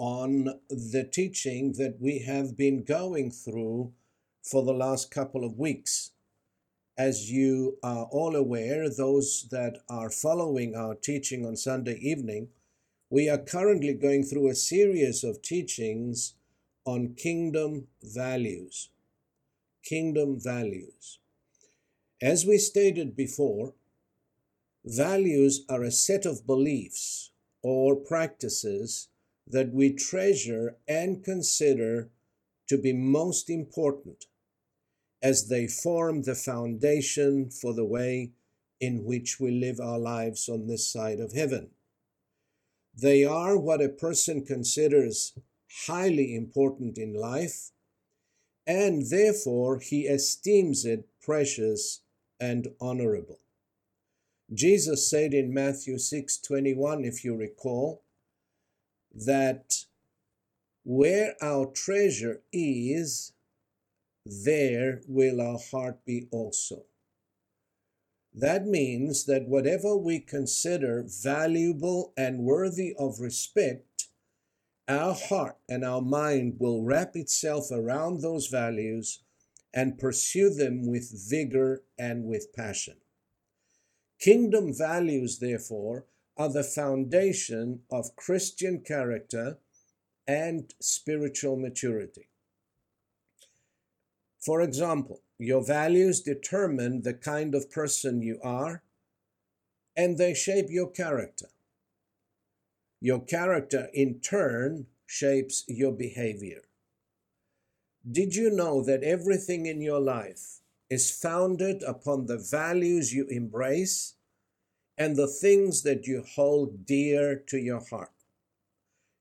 on the teaching that we have been going through for the last couple of weeks. As you are all aware, those that are following our teaching on Sunday evening, we are currently going through a series of teachings on kingdom values. Kingdom values. As we stated before, values are a set of beliefs or practices that we treasure and consider to be most important as they form the foundation for the way in which we live our lives on this side of heaven. They are what a person considers highly important in life, and therefore he esteems it precious and honorable. Jesus said in Matthew 6 21, if you recall, that where our treasure is, there will our heart be also. That means that whatever we consider valuable and worthy of respect, our heart and our mind will wrap itself around those values and pursue them with vigor and with passion. Kingdom values, therefore, are the foundation of Christian character and spiritual maturity. For example, your values determine the kind of person you are, and they shape your character. Your character, in turn, shapes your behavior. Did you know that everything in your life is founded upon the values you embrace and the things that you hold dear to your heart?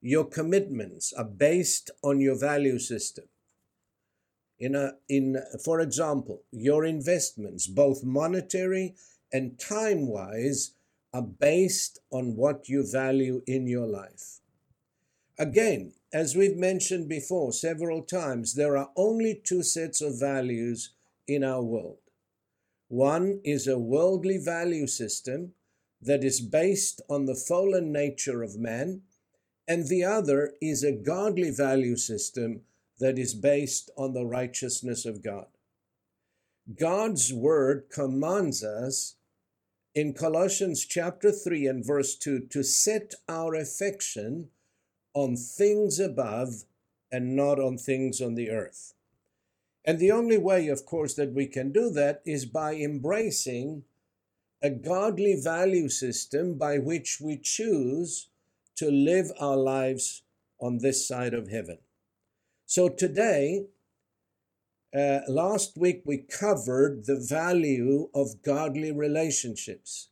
Your commitments are based on your value system. In a in for example your investments both monetary and time wise are based on what you value in your life. Again as we've mentioned before several times there are only two sets of values in our world. One is a worldly value system that is based on the fallen nature of man and the other is a godly value system that is based on the righteousness of God. God's word commands us in Colossians chapter 3 and verse 2 to set our affection on things above and not on things on the earth. And the only way, of course, that we can do that is by embracing a godly value system by which we choose to live our lives on this side of heaven. So today, uh, last week we covered the value of godly relationships.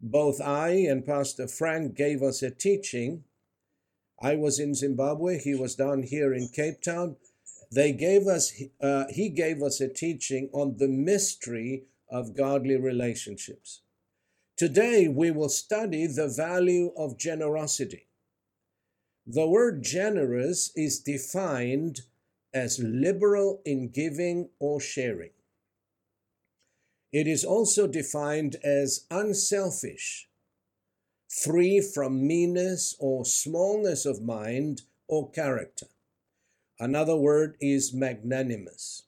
Both I and Pastor Frank gave us a teaching. I was in Zimbabwe, he was down here in Cape Town. They gave us, uh, he gave us a teaching on the mystery of godly relationships. Today we will study the value of generosity. The word generous is defined as liberal in giving or sharing. It is also defined as unselfish, free from meanness or smallness of mind or character. Another word is magnanimous.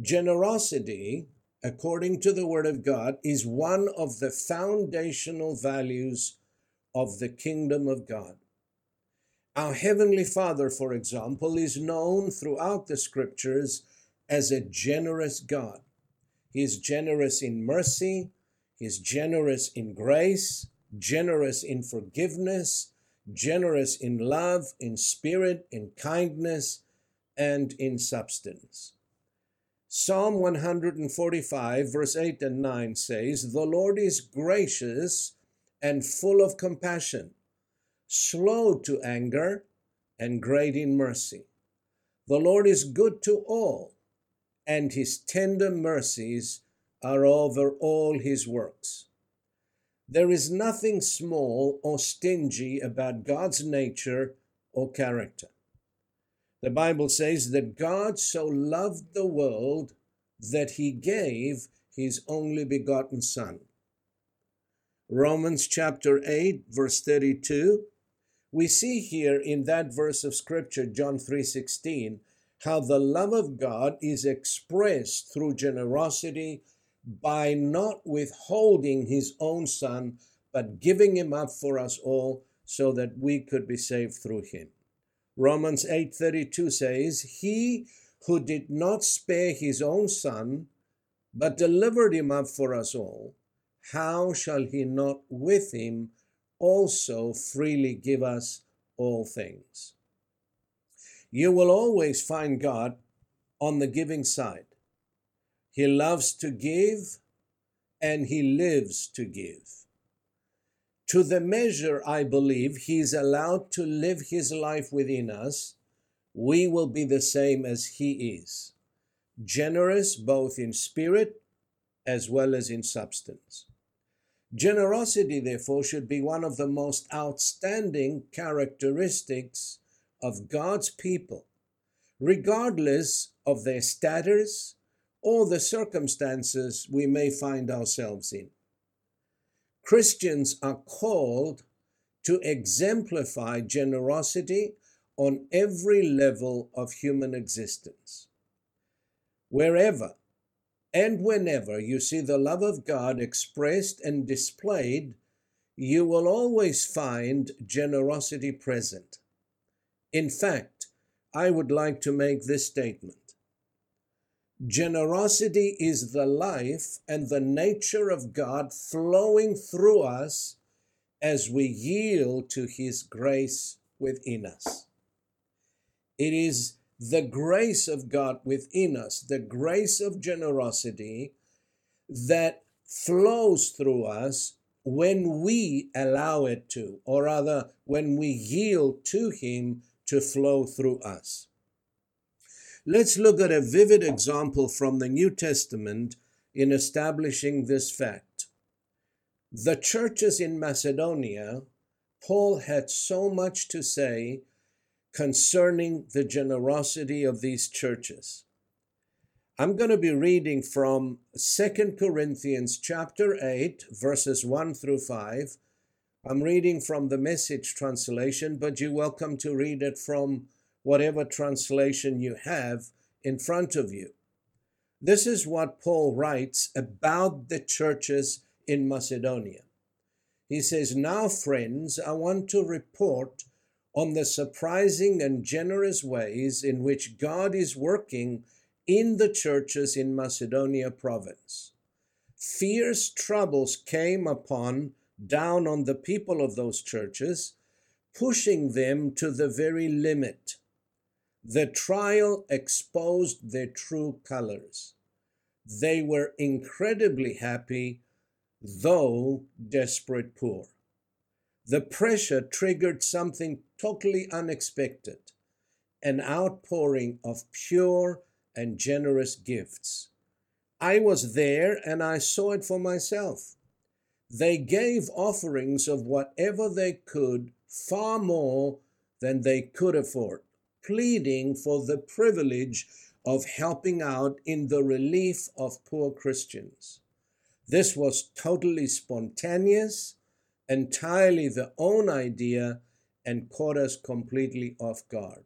Generosity, according to the Word of God, is one of the foundational values of the kingdom of God. Our Heavenly Father, for example, is known throughout the scriptures as a generous God. He is generous in mercy, He is generous in grace, generous in forgiveness, generous in love, in spirit, in kindness, and in substance. Psalm 145, verse 8 and 9 says, The Lord is gracious and full of compassion slow to anger, and great in mercy. The Lord is good to all, and his tender mercies are over all his works. There is nothing small or stingy about God's nature or character. The Bible says that God so loved the world that he gave his only begotten Son. Romans chapter 8, verse 32. We see here in that verse of scripture, John 3:16, how the love of God is expressed through generosity by not withholding his own son, but giving him up for us all so that we could be saved through him. Romans 8:32 says, "He who did not spare his own son, but delivered him up for us all, how shall he not with him also freely give us all things?" You will always find God on the giving side. He loves to give and he lives to give. To the measure I believe he is allowed to live his life within us, we will be the same as he is generous both in spirit as well as in substance. Generosity, therefore, should be one of the most outstanding characteristics of God's people, regardless of their status or the circumstances we may find ourselves in. Christians are called to exemplify generosity on every level of human existence. Wherever and whenever you see the love of God expressed and displayed, you will always find generosity present. In fact, I would like to make this statement Generosity is the life and the nature of God flowing through us as we yield to His grace within us. It is the grace of God within us, the grace of generosity that flows through us when we allow it to, or rather, when we yield to Him to flow through us. Let's look at a vivid example from the New Testament in establishing this fact. The churches in Macedonia, Paul had so much to say concerning the generosity of these churches. I'm going to be reading from 2 Corinthians chapter 8 verses 1 through 5. I'm reading from the message translation, but you're welcome to read it from whatever translation you have in front of you. This is what Paul writes about the churches in Macedonia. He says, Now, friends, I want to report on the surprising and generous ways in which God is working in the churches in Macedonia province. Fierce troubles came upon down on the people of those churches, pushing them to the very limit. The trial exposed their true colors. They were incredibly happy, though desperate poor. The pressure triggered something totally unexpected an outpouring of pure and generous gifts. I was there and I saw it for myself. They gave offerings of whatever they could, far more than they could afford pleading for the privilege of helping out in the relief of poor Christians. This was totally spontaneous, entirely their own idea, and caught us completely off guard.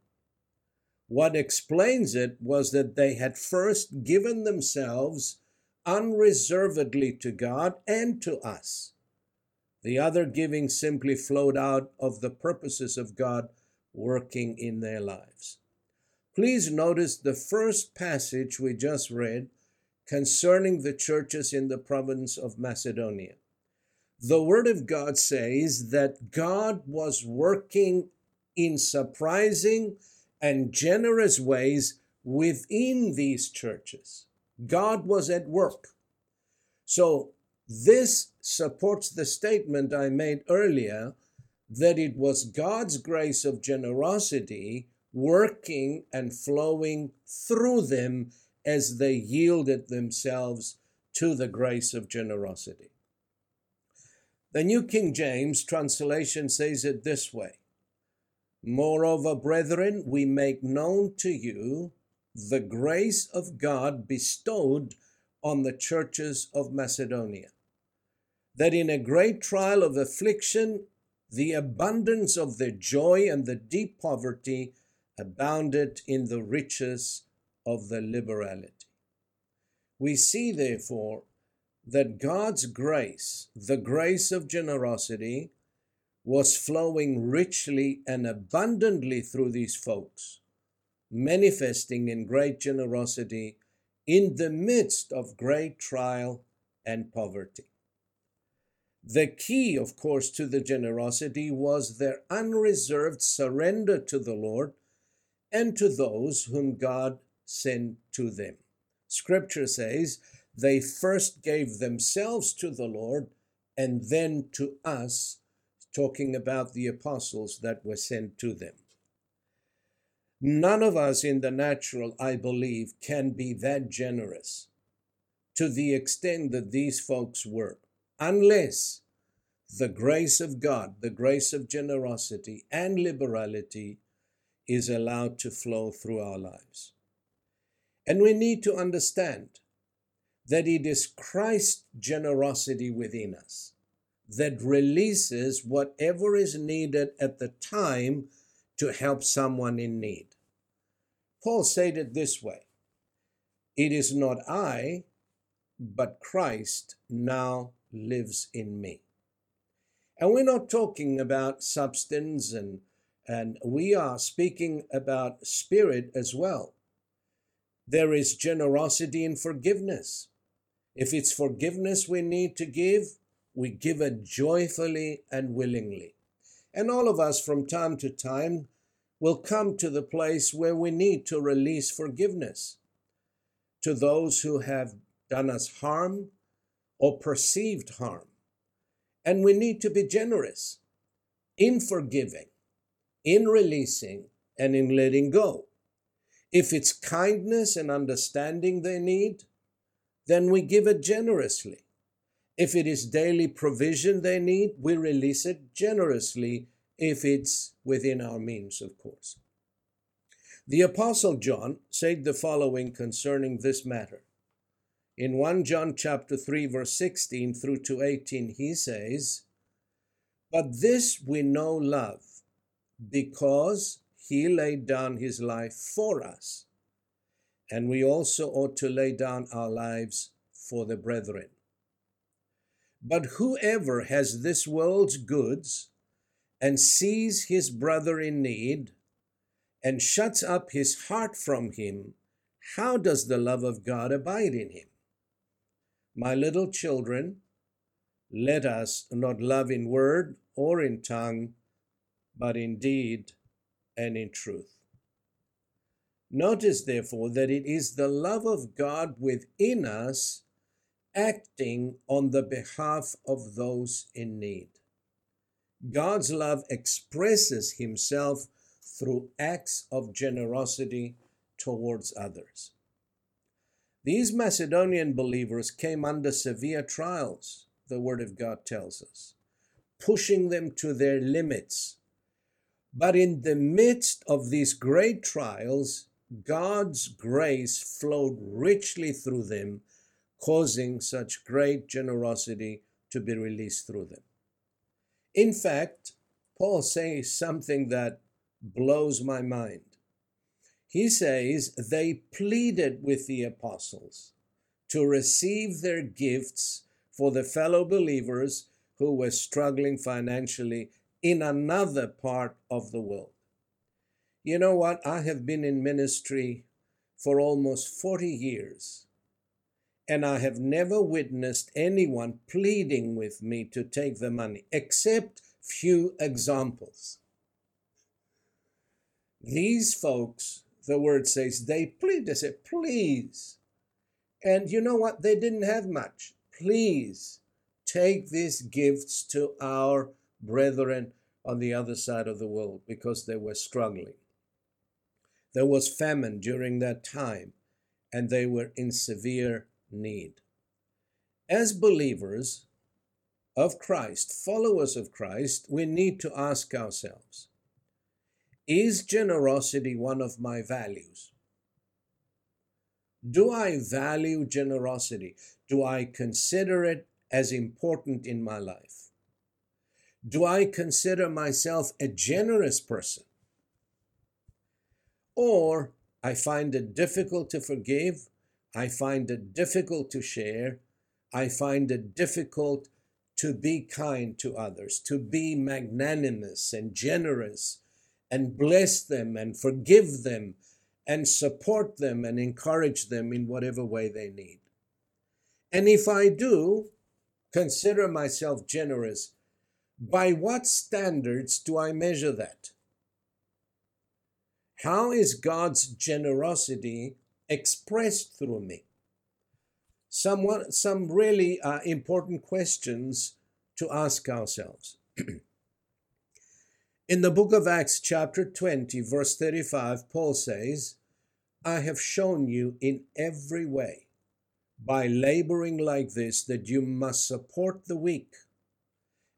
What explains it was that they had first given themselves unreservedly to God and to us. The other giving simply flowed out of the purposes of God working in their lives. Please notice the first passage we just read concerning the churches in the province of Macedonia. The Word of God says that God was working in surprising and generous ways within these churches. God was at work. So, this supports the statement I made earlier that it was God's grace of generosity working and flowing through them as they yielded themselves to the grace of generosity. The New King James translation says it this way Moreover, brethren, we make known to you the grace of God bestowed on the churches of Macedonia, that in a great trial of affliction, the abundance of their joy and the deep poverty abounded in the riches of the liberality. We see, therefore, that God's grace, the grace of generosity, was flowing richly and abundantly through these folks, manifesting in great generosity in the midst of great trial and poverty. The key, of course, to the generosity was their unreserved surrender to the Lord and to those whom God sent to them. Scripture says they first gave themselves to the Lord and then to us, talking about the apostles that were sent to them. None of us in the natural, I believe, can be that generous to the extent that these folks were, unless the grace of God, the grace of generosity and liberality is allowed to flow through our lives. And we need to understand that it is Christ's generosity within us that releases whatever is needed at the time to help someone in need. Paul said it this way It is not I, but Christ now lives in me. And we're not talking about substance and and we are speaking about spirit as well. There is generosity in forgiveness. If it's forgiveness we need to give, we give it joyfully and willingly. And all of us from time to time will come to the place where we need to release forgiveness to those who have done us harm or perceived harm. And we need to be generous in forgiving in releasing and in letting go. If it's kindness and understanding they need, then we give it generously. If it is daily provision they need, we release it generously if it's within our means, of course. The Apostle John said the following concerning this matter. In 1 John chapter 3 verse 16 through to 18 he says, "But this we know love because he laid down his life for us. And we also ought to lay down our lives for the brethren. But whoever has this world's goods and sees his brother in need and shuts up his heart from him, how does the love of God abide in him? My little children, let us not love in word or in tongue but in deed and in truth. Notice, therefore, that it is the love of God within us acting on the behalf of those in need. God's love expresses himself through acts of generosity towards others. These Macedonian believers came under severe trials, the Word of God tells us, pushing them to their limits but in the midst of these great trials, God's grace flowed richly through them, causing such great generosity to be released through them. In fact, Paul says something that blows my mind. He says they pleaded with the apostles to receive their gifts for the fellow believers who were struggling financially in another part of the world. You know what? I have been in ministry for almost 40 years, and I have never witnessed anyone pleading with me to take the money, except few examples. These folks, the word says, they plead. They said, please. And you know what? They didn't have much. Please take these gifts to our brethren on the other side of the world because they were struggling. There was famine during that time, and they were in severe need. As believers of Christ, followers of Christ, we need to ask ourselves Is generosity one of my values? Do I value generosity? Do I consider it as important in my life? Do I consider myself a generous person? Or I find it difficult to forgive, I find it difficult to share, I find it difficult to be kind to others, to be magnanimous and generous and bless them and forgive them and support them and encourage them in whatever way they need. And if I do consider myself generous, by what standards do I measure that? How is God's generosity expressed through me? Somewhat, some really uh, important questions to ask ourselves. In the book of Acts, chapter 20, verse 35, Paul says, I have shown you in every way, by laboring like this, that you must support the weak.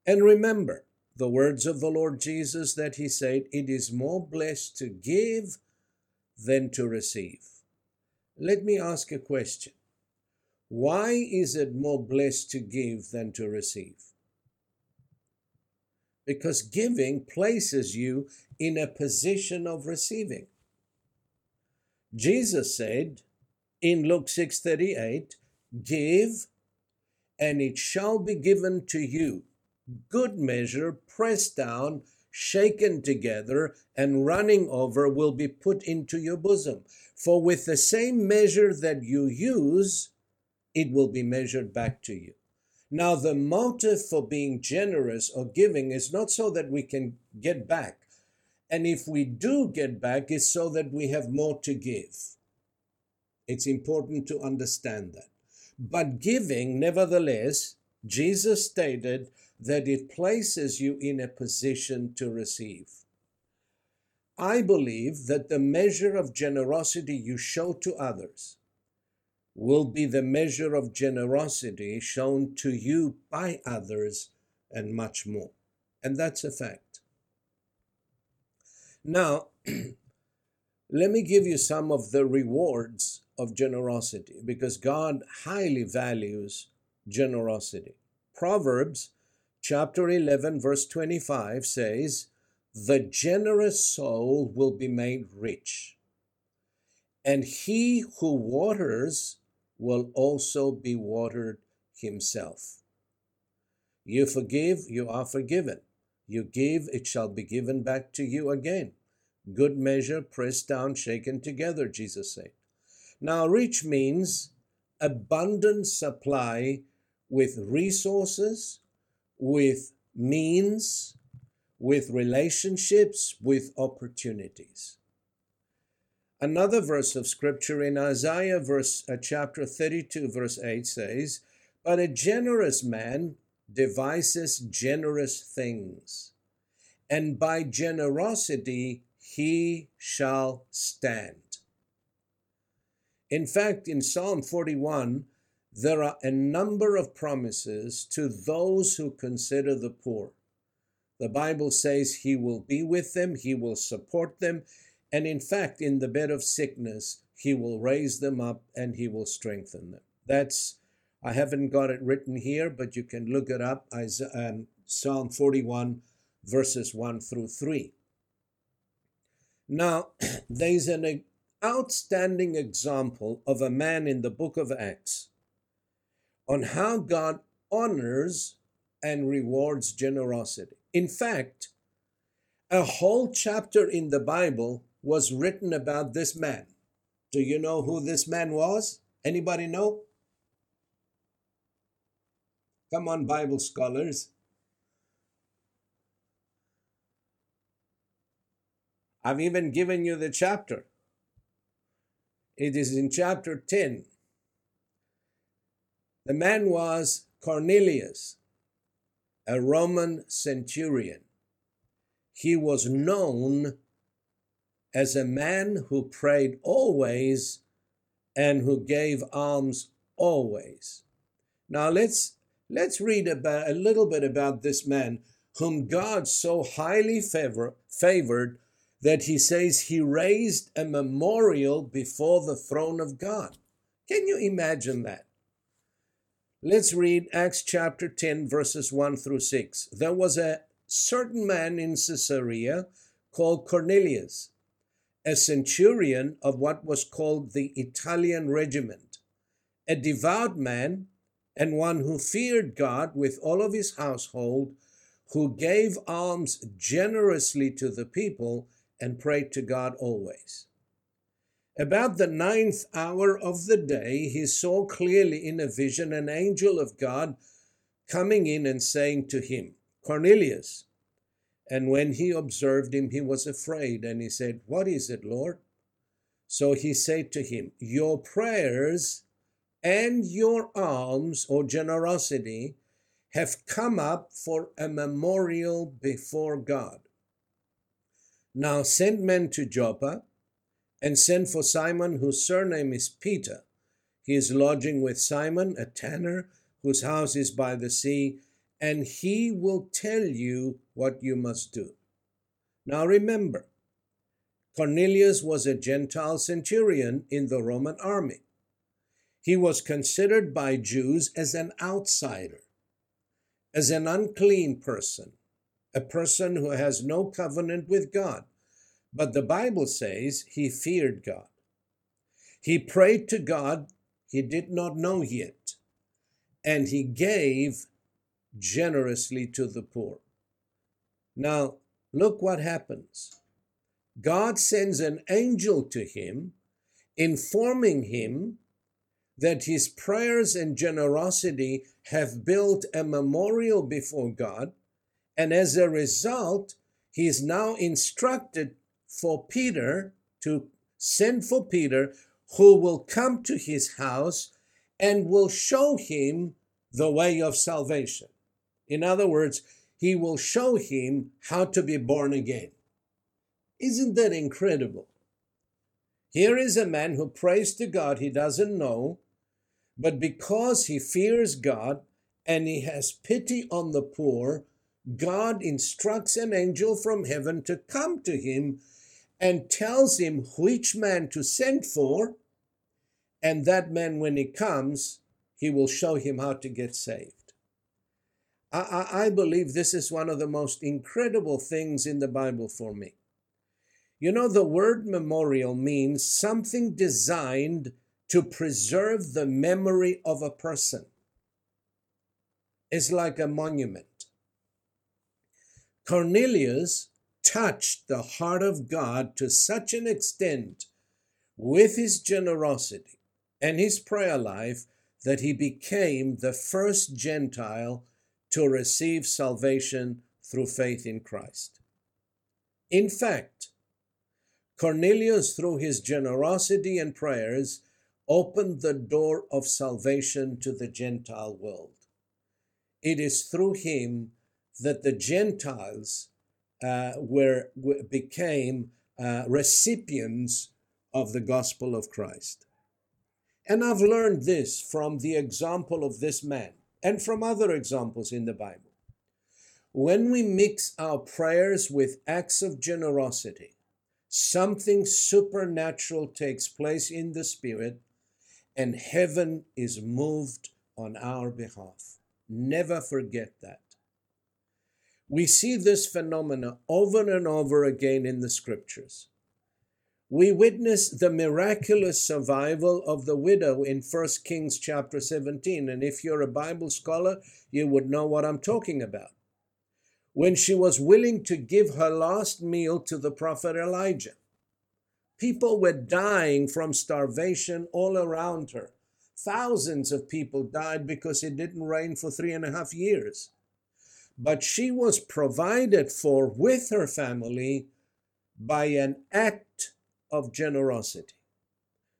And remember the words of the Lord Jesus that he said, It is more blessed to give than to receive. Let me ask a question. Why is it more blessed to give than to receive? Because giving places you in a position of receiving. Jesus said in Luke 6:38, "Give, and it shall be given to you, good measure, pressed down, shaken together, and running over will be put into your bosom. For with the same measure that you use, it will be measured back to you." Now, the motive for being generous or giving is not so that we can get back, and if we do get back, it's so that we have more to give. It's important to understand that. But giving, nevertheless, Jesus stated that it places you in a position to receive. I believe that the measure of generosity you show to others will be the measure of generosity shown to you by others and much more. And that's a fact. Now, let me give you some of the rewards of generosity because God highly values generosity. Proverbs chapter 11, verse 25 says, The generous soul will be made rich, and he who waters will also be watered himself. You forgive, you are forgiven. You give, it shall be given back to you again. Good measure, pressed down, shaken together, Jesus said. Now, rich means abundant supply with resources, with means, with relationships, with opportunities. Another verse of scripture in Isaiah verse uh, chapter 32 verse 8 says, "But a generous man devises generous things, and by generosity he shall stand. In fact, in Psalm 41, there are a number of promises to those who consider the poor. The Bible says he will be with them, he will support them, and in fact, in the bed of sickness, he will raise them up and he will strengthen them. That's I haven't got it written here, but you can look it up. Um, Psalm 41, verses 1 through 3. Now, there's an outstanding example of a man in the book of Acts on how God honors and rewards generosity. In fact, a whole chapter in the Bible was written about this man. Do you know who this man was? Anybody know? Come on, Bible scholars. I've even given you the chapter. It is in chapter 10. The man was Cornelius, a Roman centurion. he was known as a man who prayed always and who gave alms always. Now let's let's read about a little bit about this man whom God so highly favor, favored that he says he raised a memorial before the throne of God. Can you imagine that? Let's read Acts chapter 10, verses 1 through 6. There was a certain man in Caesarea called Cornelius, a centurion of what was called the Italian regiment, a devout man and one who feared God with all of his household, who gave alms generously to the people and prayed to God always. About the ninth hour of the day, he saw clearly in a vision an angel of God coming in and saying to him, Cornelius. And when he observed him, he was afraid, and he said, What is it, Lord? So he said to him, Your prayers and your alms or generosity have come up for a memorial before God. Now send men to Joppa and send for Simon, whose surname is Peter. He is lodging with Simon, a tanner, whose house is by the sea, and he will tell you what you must do. Now remember, Cornelius was a Gentile centurion in the Roman army. He was considered by Jews as an outsider, as an unclean person, a person who has no covenant with God. But the Bible says he feared God. He prayed to God he did not know yet, and he gave generously to the poor. Now, look what happens. God sends an angel to him, informing him that his prayers and generosity have built a memorial before God, and as a result, he is now instructed for Peter to send for Peter, who will come to his house and will show him the way of salvation. In other words, he will show him how to be born again. Isn't that incredible? Here is a man who prays to God he doesn't know, but because he fears God and he has pity on the poor, God instructs an angel from heaven to come to him and tells him which man to send for. And that man, when he comes, he will show him how to get saved. I, I, believe this is one of the most incredible things in the Bible for me. You know, the word memorial means something designed to preserve the memory of a person. It's like a monument. Cornelius touched the heart of God to such an extent with his generosity and his prayer life that he became the first Gentile to receive salvation through faith in Christ. In fact, Cornelius, through his generosity and prayers, opened the door of salvation to the Gentile world. It is through him that the Gentiles uh, were, became uh, recipients of the gospel of Christ. And I've learned this from the example of this man and from other examples in the Bible. When we mix our prayers with acts of generosity, something supernatural takes place in the Spirit, and heaven is moved on our behalf. Never forget that. We see this phenomena over and over again in the scriptures. We witness the miraculous survival of the widow in 1 Kings chapter 17. And if you're a Bible scholar, you would know what I'm talking about. When she was willing to give her last meal to the prophet Elijah, people were dying from starvation all around her. Thousands of people died because it didn't rain for three and a half years but she was provided for with her family by an act of generosity.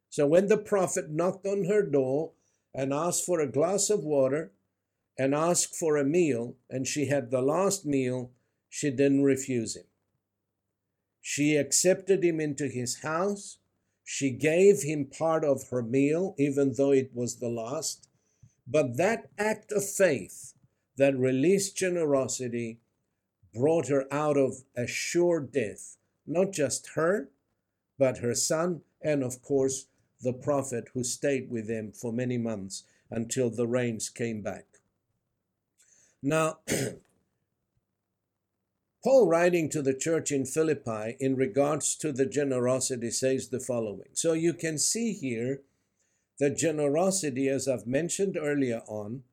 So when the prophet knocked on her door and asked for a glass of water and asked for a meal, and she had the last meal, she didn't refuse him. She accepted him into his house. She gave him part of her meal, even though it was the last. But that act of faith that released generosity brought her out of a sure death, not just her, but her son, and of course, the prophet who stayed with them for many months until the rains came back. Now, Paul, writing to the church in Philippi in regards to the generosity, says the following. So you can see here that generosity, as I've mentioned earlier on,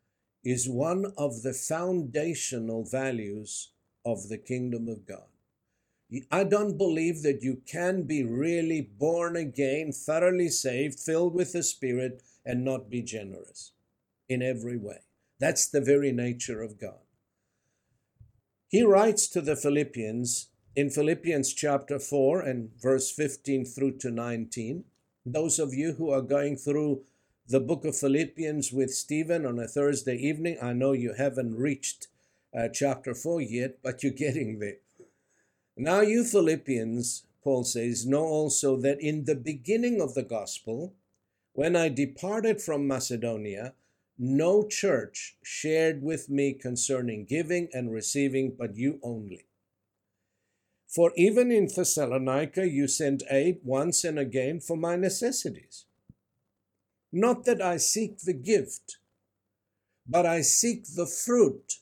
is one of the foundational values of the kingdom of God. I don't believe that you can be really born again, thoroughly saved, filled with the Spirit, and not be generous in every way. That's the very nature of God. He writes to the Philippians in Philippians chapter 4 and verse 15 through to 19. Those of you who are going through the book of Philippians with Stephen on a Thursday evening, I know you haven't reached uh, chapter 4 yet, but you're getting there. Now, you Philippians, Paul says, know also that in the beginning of the gospel, when I departed from Macedonia, no church shared with me concerning giving and receiving, but you only. For even in Thessalonica you sent aid once and again for my necessities. Not that I seek the gift, but I seek the fruit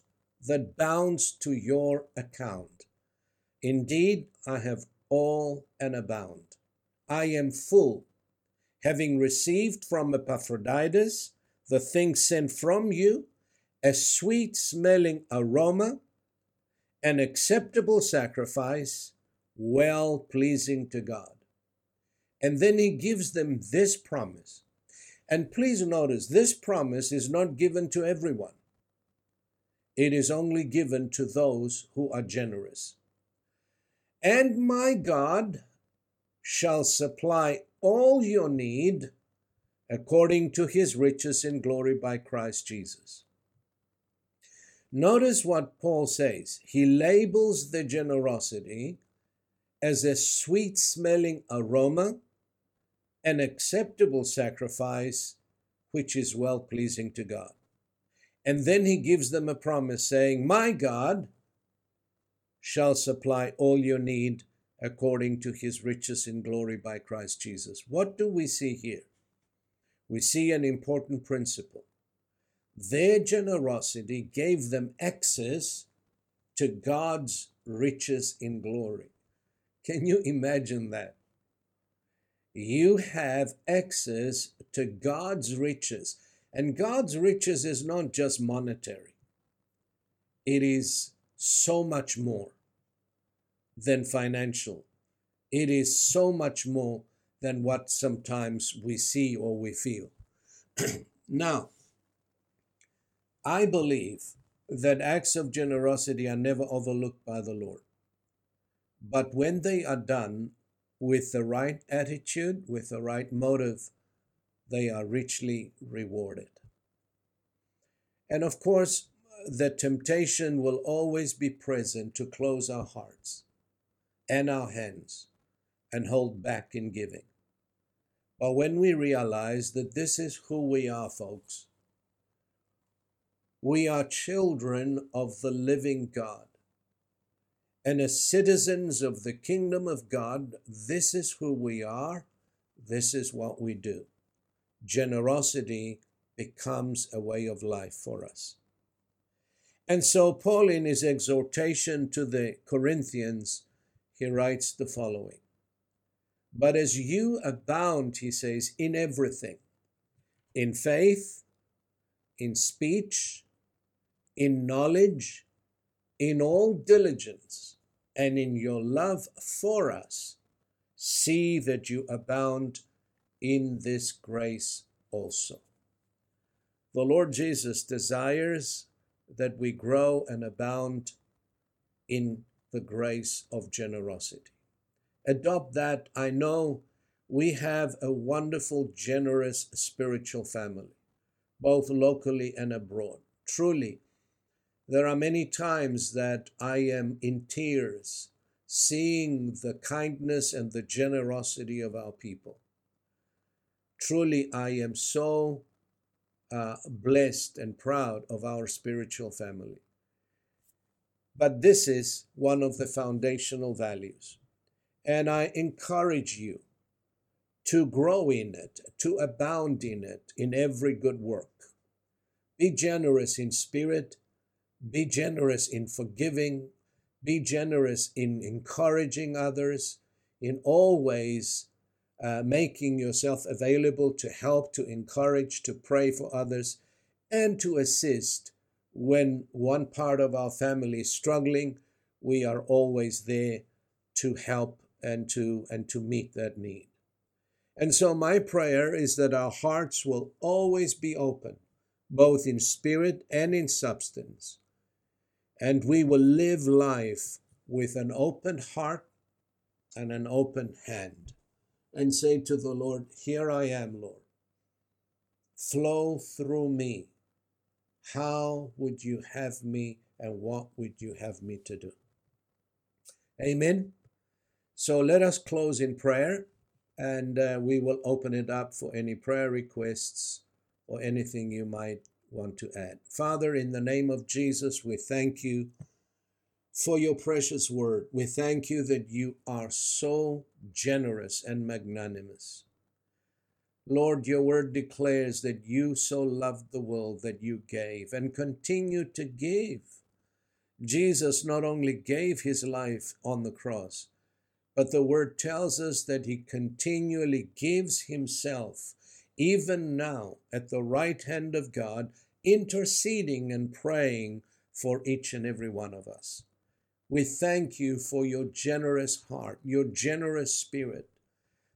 that bounds to your account. Indeed, I have all and abound. I am full, having received from Epaphroditus the thing sent from you, a sweet smelling aroma, an acceptable sacrifice, well pleasing to God. And then he gives them this promise. And please notice, this promise is not given to everyone. It is only given to those who are generous. And my God shall supply all your need according to his riches in glory by Christ Jesus. Notice what Paul says. He labels the generosity as a sweet smelling aroma, an acceptable sacrifice, which is well pleasing to God. And then he gives them a promise saying, My God shall supply all your need according to his riches in glory by Christ Jesus. What do we see here? we see an important principle. Their generosity gave them access to God's riches in glory. Can you imagine that? You have access to God's riches. And God's riches is not just monetary, it is so much more than financial. It is so much more than what sometimes we see or we feel. now, I believe that acts of generosity are never overlooked by the Lord. But when they are done with the right attitude, with the right motive, they are richly rewarded. And of course, the temptation will always be present to close our hearts and our hands and hold back in giving. But when we realize that this is who we are, folks, we are children of the living God. And as citizens of the kingdom of God, this is who we are, this is what we do. Generosity becomes a way of life for us. And so, Paul, in his exhortation to the Corinthians, he writes the following but as you abound, he says, in everything in faith, in speech, in knowledge, in all diligence, and in your love for us, see that you abound in this grace also. The Lord Jesus desires that we grow and abound in the grace of generosity adopt that, I know we have a wonderful, generous spiritual family, both locally and abroad. Truly, there are many times that I am in tears seeing the kindness and the generosity of our people. Truly, I am so uh, blessed and proud of our spiritual family. But this is one of the foundational values. And I encourage you to grow in it, to abound in it, in every good work. Be generous in spirit, be generous in forgiving, be generous in encouraging others, in all ways, uh, making yourself available to help, to encourage, to pray for others, and to assist when one part of our family is struggling. We are always there to help and to and to meet that need. And so my prayer is that our hearts will always be open, both in spirit and in substance. And we will live life with an open heart and an open hand and say to the Lord, Here I am, Lord. Flow through me. How would you have me and what would you have me to do? Amen. So let us close in prayer and uh, we will open it up for any prayer requests or anything you might want to add. Father, in the name of Jesus, we thank you for your precious word. We thank you that you are so generous and magnanimous. Lord, your word declares that you so loved the world that you gave and continue to give. Jesus not only gave his life on the cross, but the word tells us that he continually gives himself, even now at the right hand of God, interceding and praying for each and every one of us. We thank you for your generous heart, your generous spirit.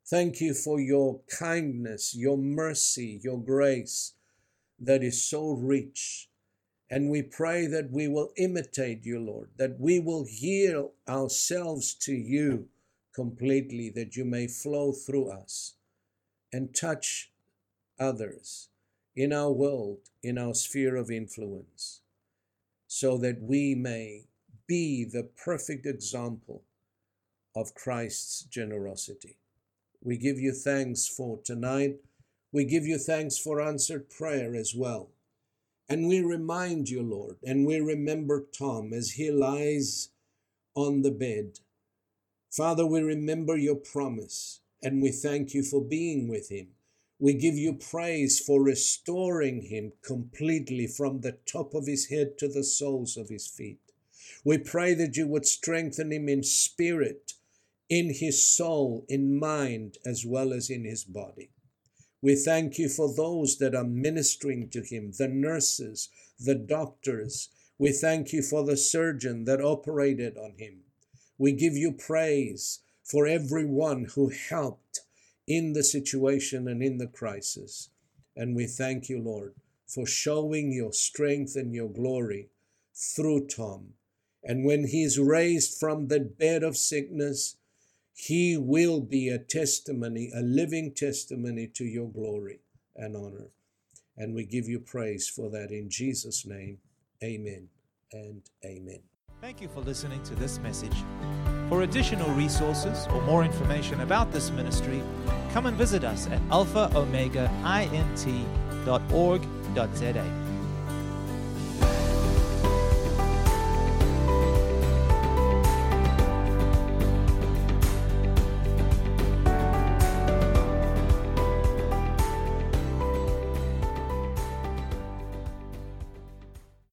Thank you for your kindness, your mercy, your grace that is so rich. And we pray that we will imitate you, Lord, that we will yield ourselves to you completely, that you may flow through us and touch others in our world, in our sphere of influence, so that we may be the perfect example of Christ's generosity. We give you thanks for tonight. We give you thanks for answered prayer as well. And we remind you, Lord, and we remember Tom as he lies on the bed Father, we remember your promise and we thank you for being with him. We give you praise for restoring him completely from the top of his head to the soles of his feet. We pray that you would strengthen him in spirit, in his soul, in mind, as well as in his body. We thank you for those that are ministering to him, the nurses, the doctors. We thank you for the surgeon that operated on him. We give you praise for everyone who helped in the situation and in the crisis. And we thank you, Lord, for showing your strength and your glory through Tom. And when he is raised from the bed of sickness, he will be a testimony, a living testimony to your glory and honor. And we give you praise for that in Jesus' name. Amen and amen. Thank you for listening to this message. For additional resources or more information about this ministry, come and visit us at alphaomegaint.org.za.